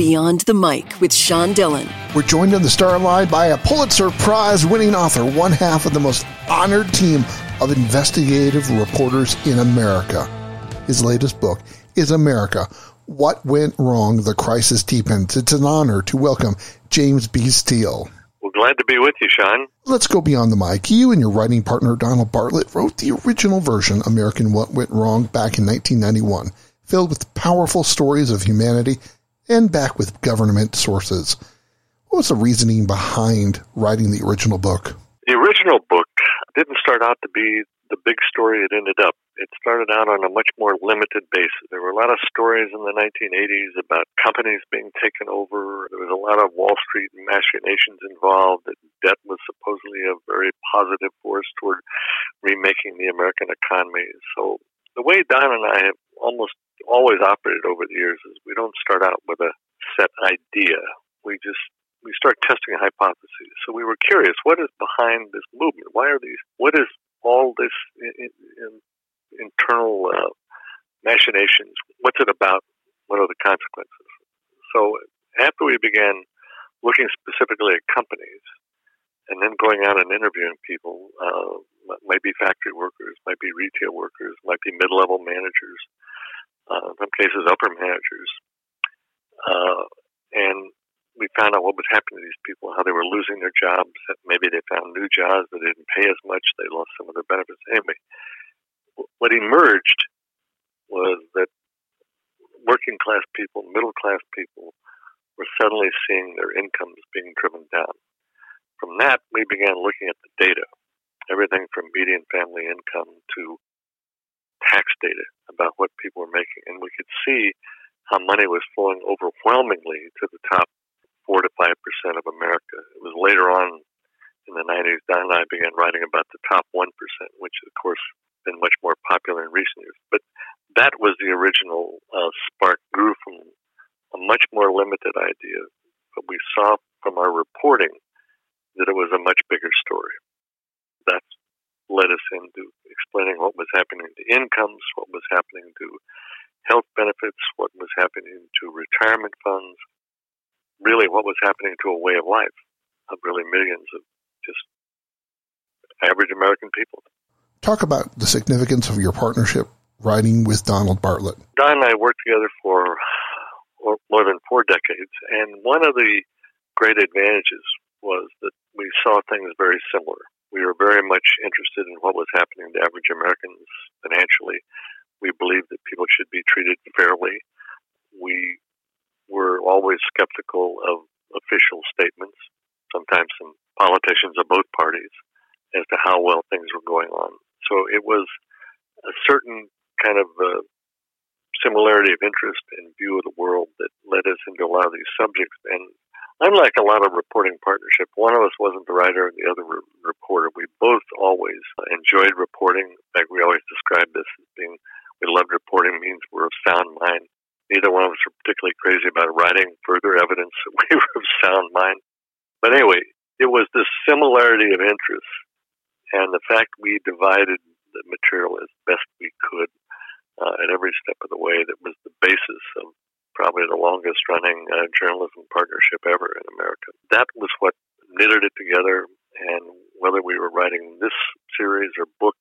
Beyond the Mic with Sean Dillon. We're joined on the star line by a Pulitzer Prize winning author, one half of the most honored team of investigative reporters in America. His latest book is America What Went Wrong? The Crisis Deepens. It's an honor to welcome James B. Steele. Well, glad to be with you, Sean. Let's go beyond the mic. You and your writing partner, Donald Barlett, wrote the original version, American What Went Wrong, back in 1991, filled with powerful stories of humanity and back with government sources. What was the reasoning behind writing the original book? The original book didn't start out to be the big story it ended up. It started out on a much more limited basis. There were a lot of stories in the 1980s about companies being taken over. There was a lot of Wall Street machinations involved. That debt was supposedly a very positive force toward remaking the American economy. So the way Don and I have almost always operated over the years is we don't start out with a set idea. We just we start testing hypotheses. So we were curious, what is behind this movement? Why are these? What is all this in, in, internal uh, machinations. What's it about? What are the consequences? So after we began looking specifically at companies and then going out and interviewing people, uh, might be factory workers, might be retail workers, might be mid-level managers, uh, in some cases upper managers, uh, and we found out what was happening to these people, how they were losing their jobs. Maybe they found new jobs that didn't pay as much. They lost some of their benefits. Anyway, what emerged was that working class people, middle class people, were suddenly seeing their incomes being driven down. From that, we began looking at the data, everything from median family income to tax data about what people were making. And we could see how money was flowing overwhelmingly to the top four to five percent of America. It was later on in the 90s, Don and I began writing about the top one percent, which of course been much more popular in recent years. But that was the original uh, spark. Grew from a much more limited idea, but we saw from our reporting that it was a much bigger story. That led us into explaining what was happening to incomes, what was happening to health benefits, what was happening to retirement funds, really what was happening to a way of life of really millions of just average American people. Talk about the significance of your partnership writing with Donald Barlett. Don and I worked together for more than four decades, and one of the great advantages was that we saw things very similar. We were very much interested in what was happening to average Americans financially. We believed that people should be treated fairly. We were always skeptical of official statements, sometimes from politicians of both parties, as to how well things were going on. So it was a certain kind of uh, similarity of interest and view of the world that led us into a lot of these subjects. And unlike a lot of reporting partnership, one of us wasn't the writer and the other re- reporter. We both always enjoyed reporting. In fact, we always describe this as being we loved reporting means we're of sound mind neither one of us were particularly crazy about writing further evidence that we were of sound mind. But anyway, it was this similarity of interests and the fact we divided the material as best we could uh, at every step of the way that was the basis of probably the longest running uh, journalism partnership ever in America. That was what knitted it together, and whether we were writing this series or book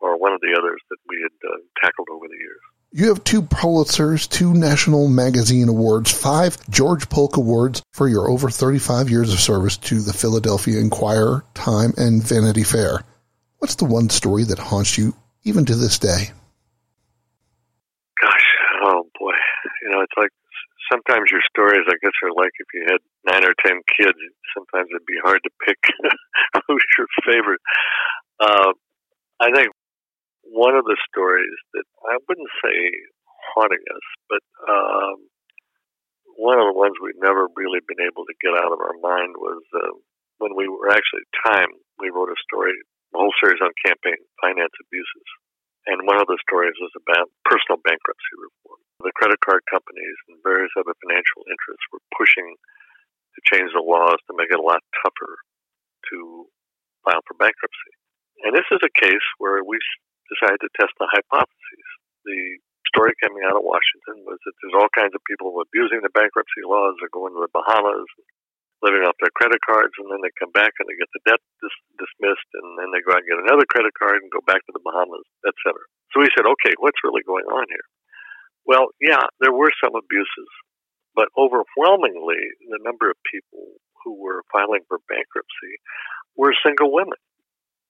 or one of the others that we had uh, tackled over the years. You have two Pulitzers, two National Magazine Awards, five George Polk Awards for your over 35 years of service to the Philadelphia Inquirer, Time, and Vanity Fair. What's the one story that haunts you even to this day? Gosh, oh boy. You know, it's like sometimes your stories, I guess, are like if you had nine or ten kids, sometimes it'd be hard to pick who's your favorite. Uh, I think one of the stories that I wouldn't say haunting us, but um, one of the ones we've never really been able to get out of our mind was uh, when we were actually Time. We wrote a story, a whole series on campaign finance abuses, and one of the stories was about personal bankruptcy reform. The credit card companies and various other financial interests were pushing to change the laws to make it a lot tougher to file for bankruptcy. And this is a case where we decided to test the hypotheses. The story coming out of Washington was that there's all kinds of people abusing the bankruptcy laws. They're going to the Bahamas, living off their credit cards, and then they come back and they get the debt dis- dismissed, and then they go out and get another credit card and go back to the Bahamas, etc. So we said, okay, what's really going on here? Well, yeah, there were some abuses, but overwhelmingly, the number of people who were filing for bankruptcy were single women.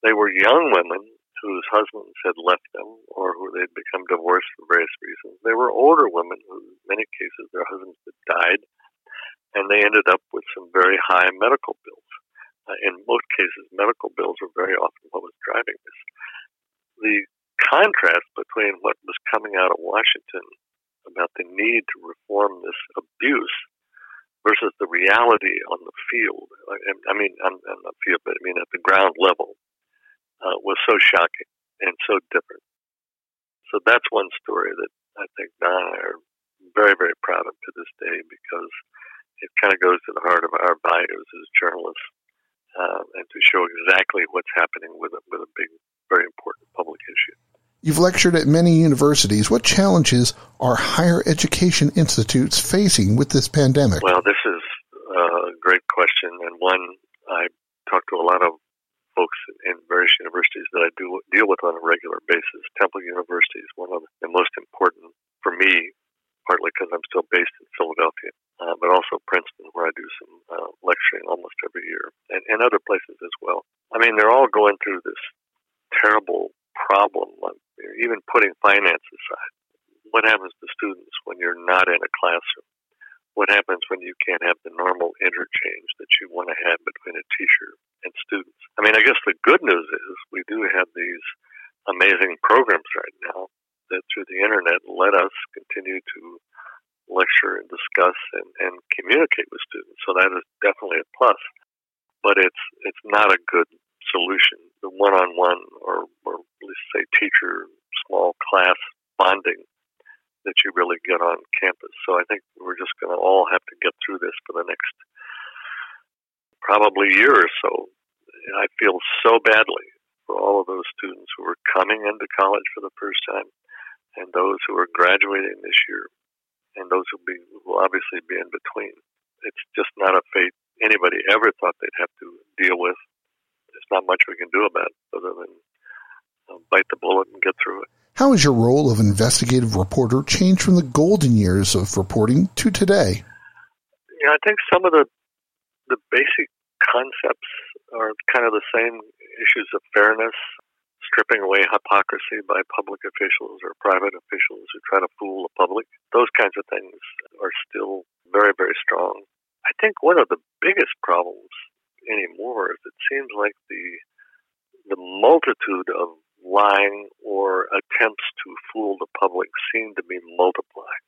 They were young women whose husbands had left them or who they'd become divorced for various reasons. They were older women who, in many cases, their husbands had died, and they ended up with some very high medical bills. Uh, in most cases, medical bills were very often what was driving this. The contrast between what was coming out of Washington about the need to reform this abuse versus the reality on the field. I mean, on, on the field, but I mean at the ground level uh, was so shocking and so different. So that's one story that I think Don and I are very, very proud of to this day because it kind of goes to the heart of our values as journalists uh, and to show exactly what's happening with a, with a big, very important public issue. You've lectured at many universities. What challenges are higher education institutes facing with this pandemic? Well, this is a great question, and one I talk to a lot of folks in various universities that I do deal with on a regular basis. Temple University is one of the most important for me, partly because I'm still based in Philadelphia, uh, but also Princeton, where I do some uh, lecturing almost every year, and, and other places as well. I mean, they're all going through this terrible problem, even putting finance aside. What happens to students when you're not in a classroom? what happens when you can't have the normal interchange that you want to have between a teacher and students. I mean, I guess the good news is we do have these amazing programs right now that through the internet let us continue to lecture and discuss and, and communicate with students. So that is definitely a plus. But it's it's not a good solution. The one on one or or let's say teacher small class bonding that you really get on campus. So I think we're just going to all have to get through this for the next probably year or so. And I feel so badly for all of those students who are coming into college for the first time and those who are graduating this year and those who be, will obviously be in between. It's just not a fate anybody ever thought they'd have to deal with. There's not much we can do about it other than uh, bite the bullet and get through it. How has your role of investigative reporter changed from the golden years of reporting to today? Yeah, I think some of the the basic concepts are kind of the same issues of fairness, stripping away hypocrisy by public officials or private officials who try to fool the public. Those kinds of things are still very, very strong. I think one of the biggest problems anymore is it seems like the the multitude of lying or attempts to fool the public seem to be multiplying.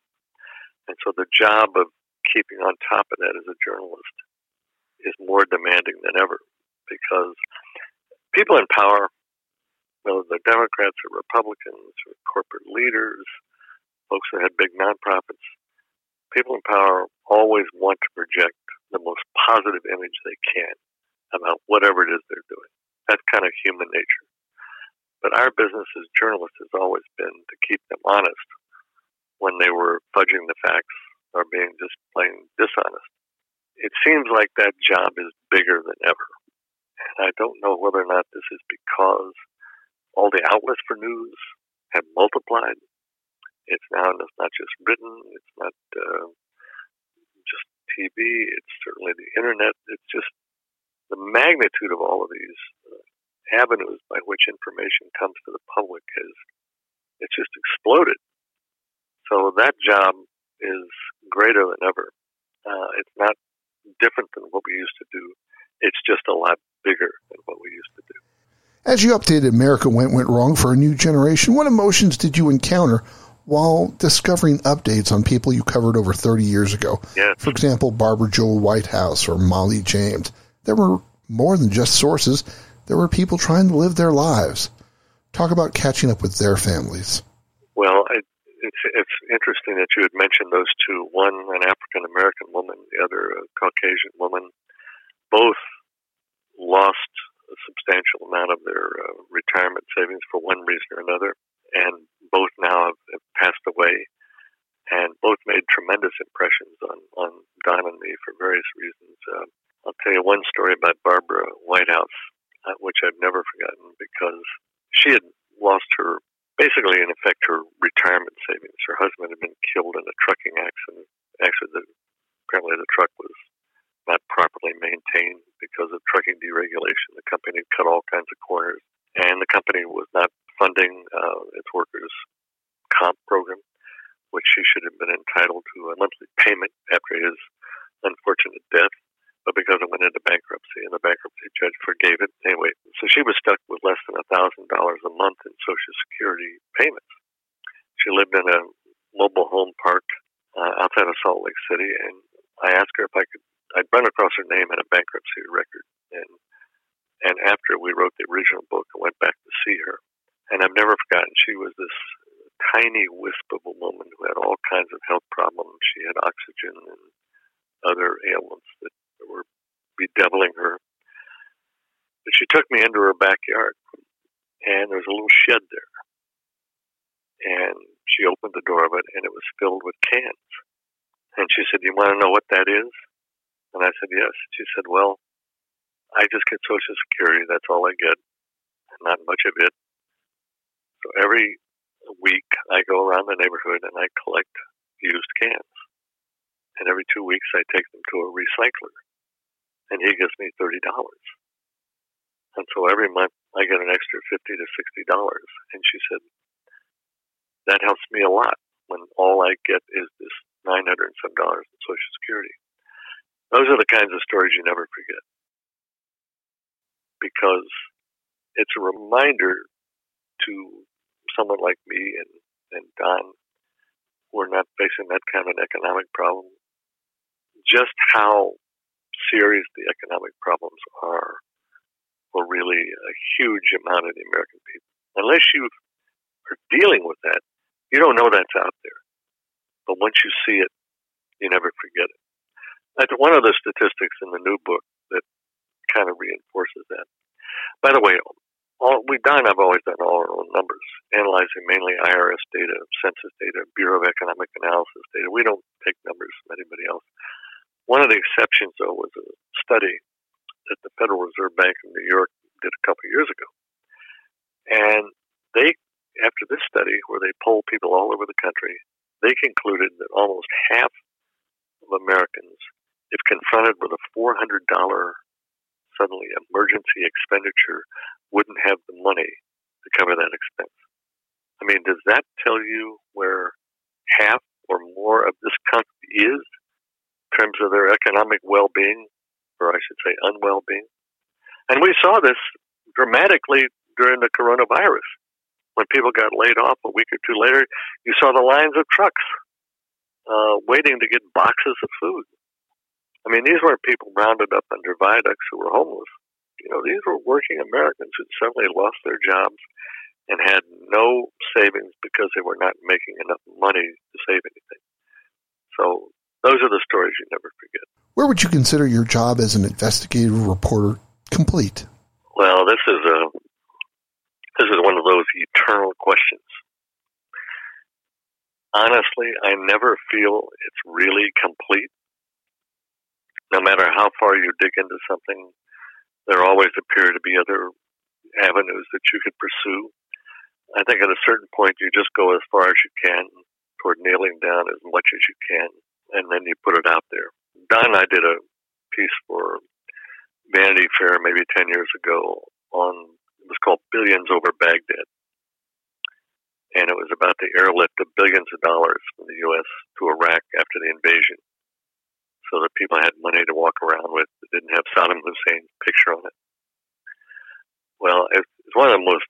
And so the job of keeping on top of that as a journalist is more demanding than ever because people in power, whether they're Democrats or Republicans or corporate leaders, folks that have big nonprofits, people in power always want to project the most positive image they can about whatever it is they're doing. That's kind of human nature. But our business as journalists has always been to keep them honest when they were fudging the facts or being just plain dishonest. It seems like that job is bigger than ever. And I don't know whether or not this is because all the outlets for news have multiplied. It's now it's not just written, it's not uh, just TV, it's certainly the internet. It's just the magnitude of all of these uh, avenues by which information comes to the public has it's just exploded. So that job is greater than ever. Uh, it's not different than what we used to do. It's just a lot bigger than what we used to do. As you updated America Went Went Wrong for a new generation, what emotions did you encounter while discovering updates on people you covered over 30 years ago? Yes. For example, Barbara Joe Whitehouse or Molly James. There were more than just sources there were people trying to live their lives. Talk about catching up with their families. Well, I, it's it's interesting that you had mentioned those two. One, an African American woman, the other, a Caucasian woman. Both lost a substantial amount of their uh, retirement savings for one reason or another. and both now have, have passed away, and both made tremendous impressions on on Don and me for various reasons. Uh, I'll tell you one story about Barbara Whitehouse, uh, which I've never forgotten because she had lost her basically in effect her retirement savings. Her husband had been killed in a trucking accident. Actually, the, apparently the truck was not properly maintained because of trucking deregulation. The company had cut all kinds of corners, and the company was not funding uh, its workers' comp program, which she should have been entitled to a monthly payment after his unfortunate death. But because it went into bankruptcy, and the bankruptcy judge forgave it anyway, so she was stuck with less than a thousand dollars a month in Social Security payments. She lived in a mobile home park uh, outside of Salt Lake City, and I asked her if I could. I'd run across her name in a bankruptcy record, and after we wrote the original book, I went back to see her, and I've never forgotten. She was this tiny wisp of a woman who had all kinds of health problems. She had oxygen and other ailments that were bedeviling her. But she took me into her backyard, and there was a little shed there. And she opened the door of it, and it was filled with cans. And she said, "You want to know what that is?" And I said, "Yes." She said, "Well, I just get Social Security. That's all I get, not much of it. So every week, I go around the neighborhood and I collect used cans. And every two weeks, I take them to a recycler, and he gives me thirty dollars. And so every month, I get an extra fifty to sixty dollars. And she said, that helps me a lot when all I get is this nine hundred and some dollars in Social Security. Those are the kinds of stories you never forget because it's a reminder to someone like me and, and Don who are not facing that kind of an economic problem just how serious the economic problems are for really a huge amount of the American people. Unless you are dealing with that, you don't know that's out there. But once you see it, you never forget it. That's one of the statistics in the new book kind of reinforces that. By the way, all we've done, I've always done all our own numbers, analyzing mainly IRS data, census data, Bureau of Economic Analysis data. We don't take numbers from anybody else. One of the exceptions, though, was a study that the Federal Reserve Bank of New York did a couple of years ago. And they, after this study, where they polled people all over the country, they concluded that almost half of Americans, if confronted with a $400 suddenly emergency expenditure, wouldn't have the money to cover that expense. I mean, does that tell you where half or more of this country is in terms of their economic well being, or I should say unwell being. And we saw this dramatically during the coronavirus. When people got laid off a week or two later, you saw the lines of trucks uh, waiting to get boxes of food. I mean, these weren't people rounded up under viaducts who were homeless. You know, these were working Americans who suddenly lost their jobs and had no savings because they were not making enough money to save anything. So those are the stories you never forget. Where would you consider your job as an investigative reporter complete? Well, this is a this is one of those eternal questions. Honestly, I never feel it's really complete. No matter how far you dig into something, there always appear to be other avenues that you could pursue. I think at a certain point, you just go as far as you can toward nailing down as much as you can and then you put it out there. Don and I did a piece for Vanity Fair maybe 10 years ago on, it was called Billions Over Baghdad. And it was about the airlift of billions of dollars from the U.S. to Iraq after the invasion. So that people had money to walk around with that didn't have Saddam Hussein's picture on it. Well, it's one of the most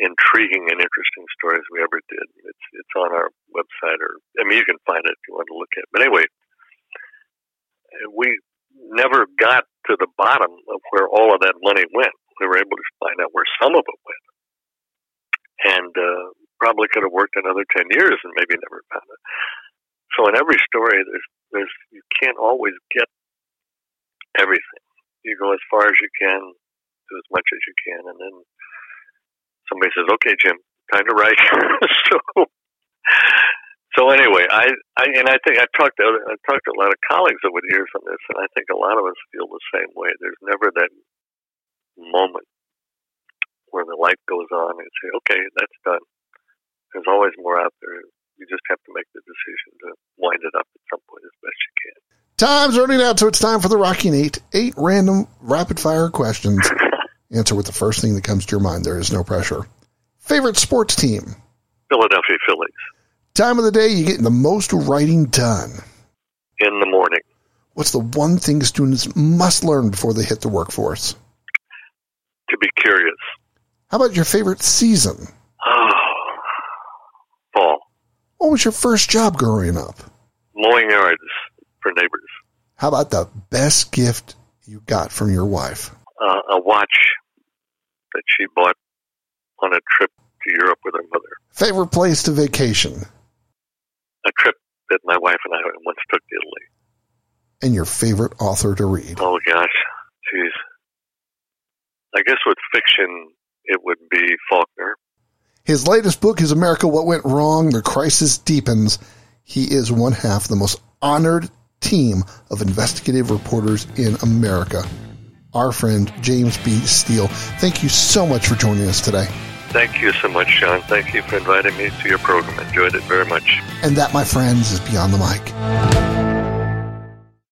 intriguing and interesting stories we ever did. It's it's on our website, or I mean, you can find it if you want to look at. it. But anyway, we never got to the bottom of where all of that money went. We were able to find out where some of it went, and uh, probably could have worked another ten years and maybe never found it. So in every story, there's there's can't always get everything. You go as far as you can, do as much as you can, and then somebody says, "Okay, Jim, time to write. so, so anyway, I, I and I think I've talked to I've talked to a lot of colleagues over the years on this, and I think a lot of us feel the same way. There's never that moment where the light goes on and say, "Okay, that's done." There's always more out there. You just have to make the decision to wind it up at some point as best you can. Time's running out, so it's time for the Rocky Eight. Eight random rapid fire questions. Answer with the first thing that comes to your mind. There is no pressure. Favorite sports team? Philadelphia Phillies. Time of the day you get the most writing done? In the morning. What's the one thing students must learn before they hit the workforce? To be curious. How about your favorite season? Oh, fall. What was your first job growing up? Mowing yards for neighbors. How about the best gift you got from your wife? Uh, a watch that she bought on a trip to Europe with her mother. Favorite place to vacation? A trip that my wife and I once took to Italy. And your favorite author to read? Oh gosh, jeez. I guess with fiction, it would be Faulkner. His latest book is America What Went Wrong, The Crisis Deepens. He is one half the most honored team of investigative reporters in America. Our friend James B. Steele. Thank you so much for joining us today. Thank you so much, Sean. Thank you for inviting me to your program. Enjoyed it very much. And that, my friends, is Beyond the Mic.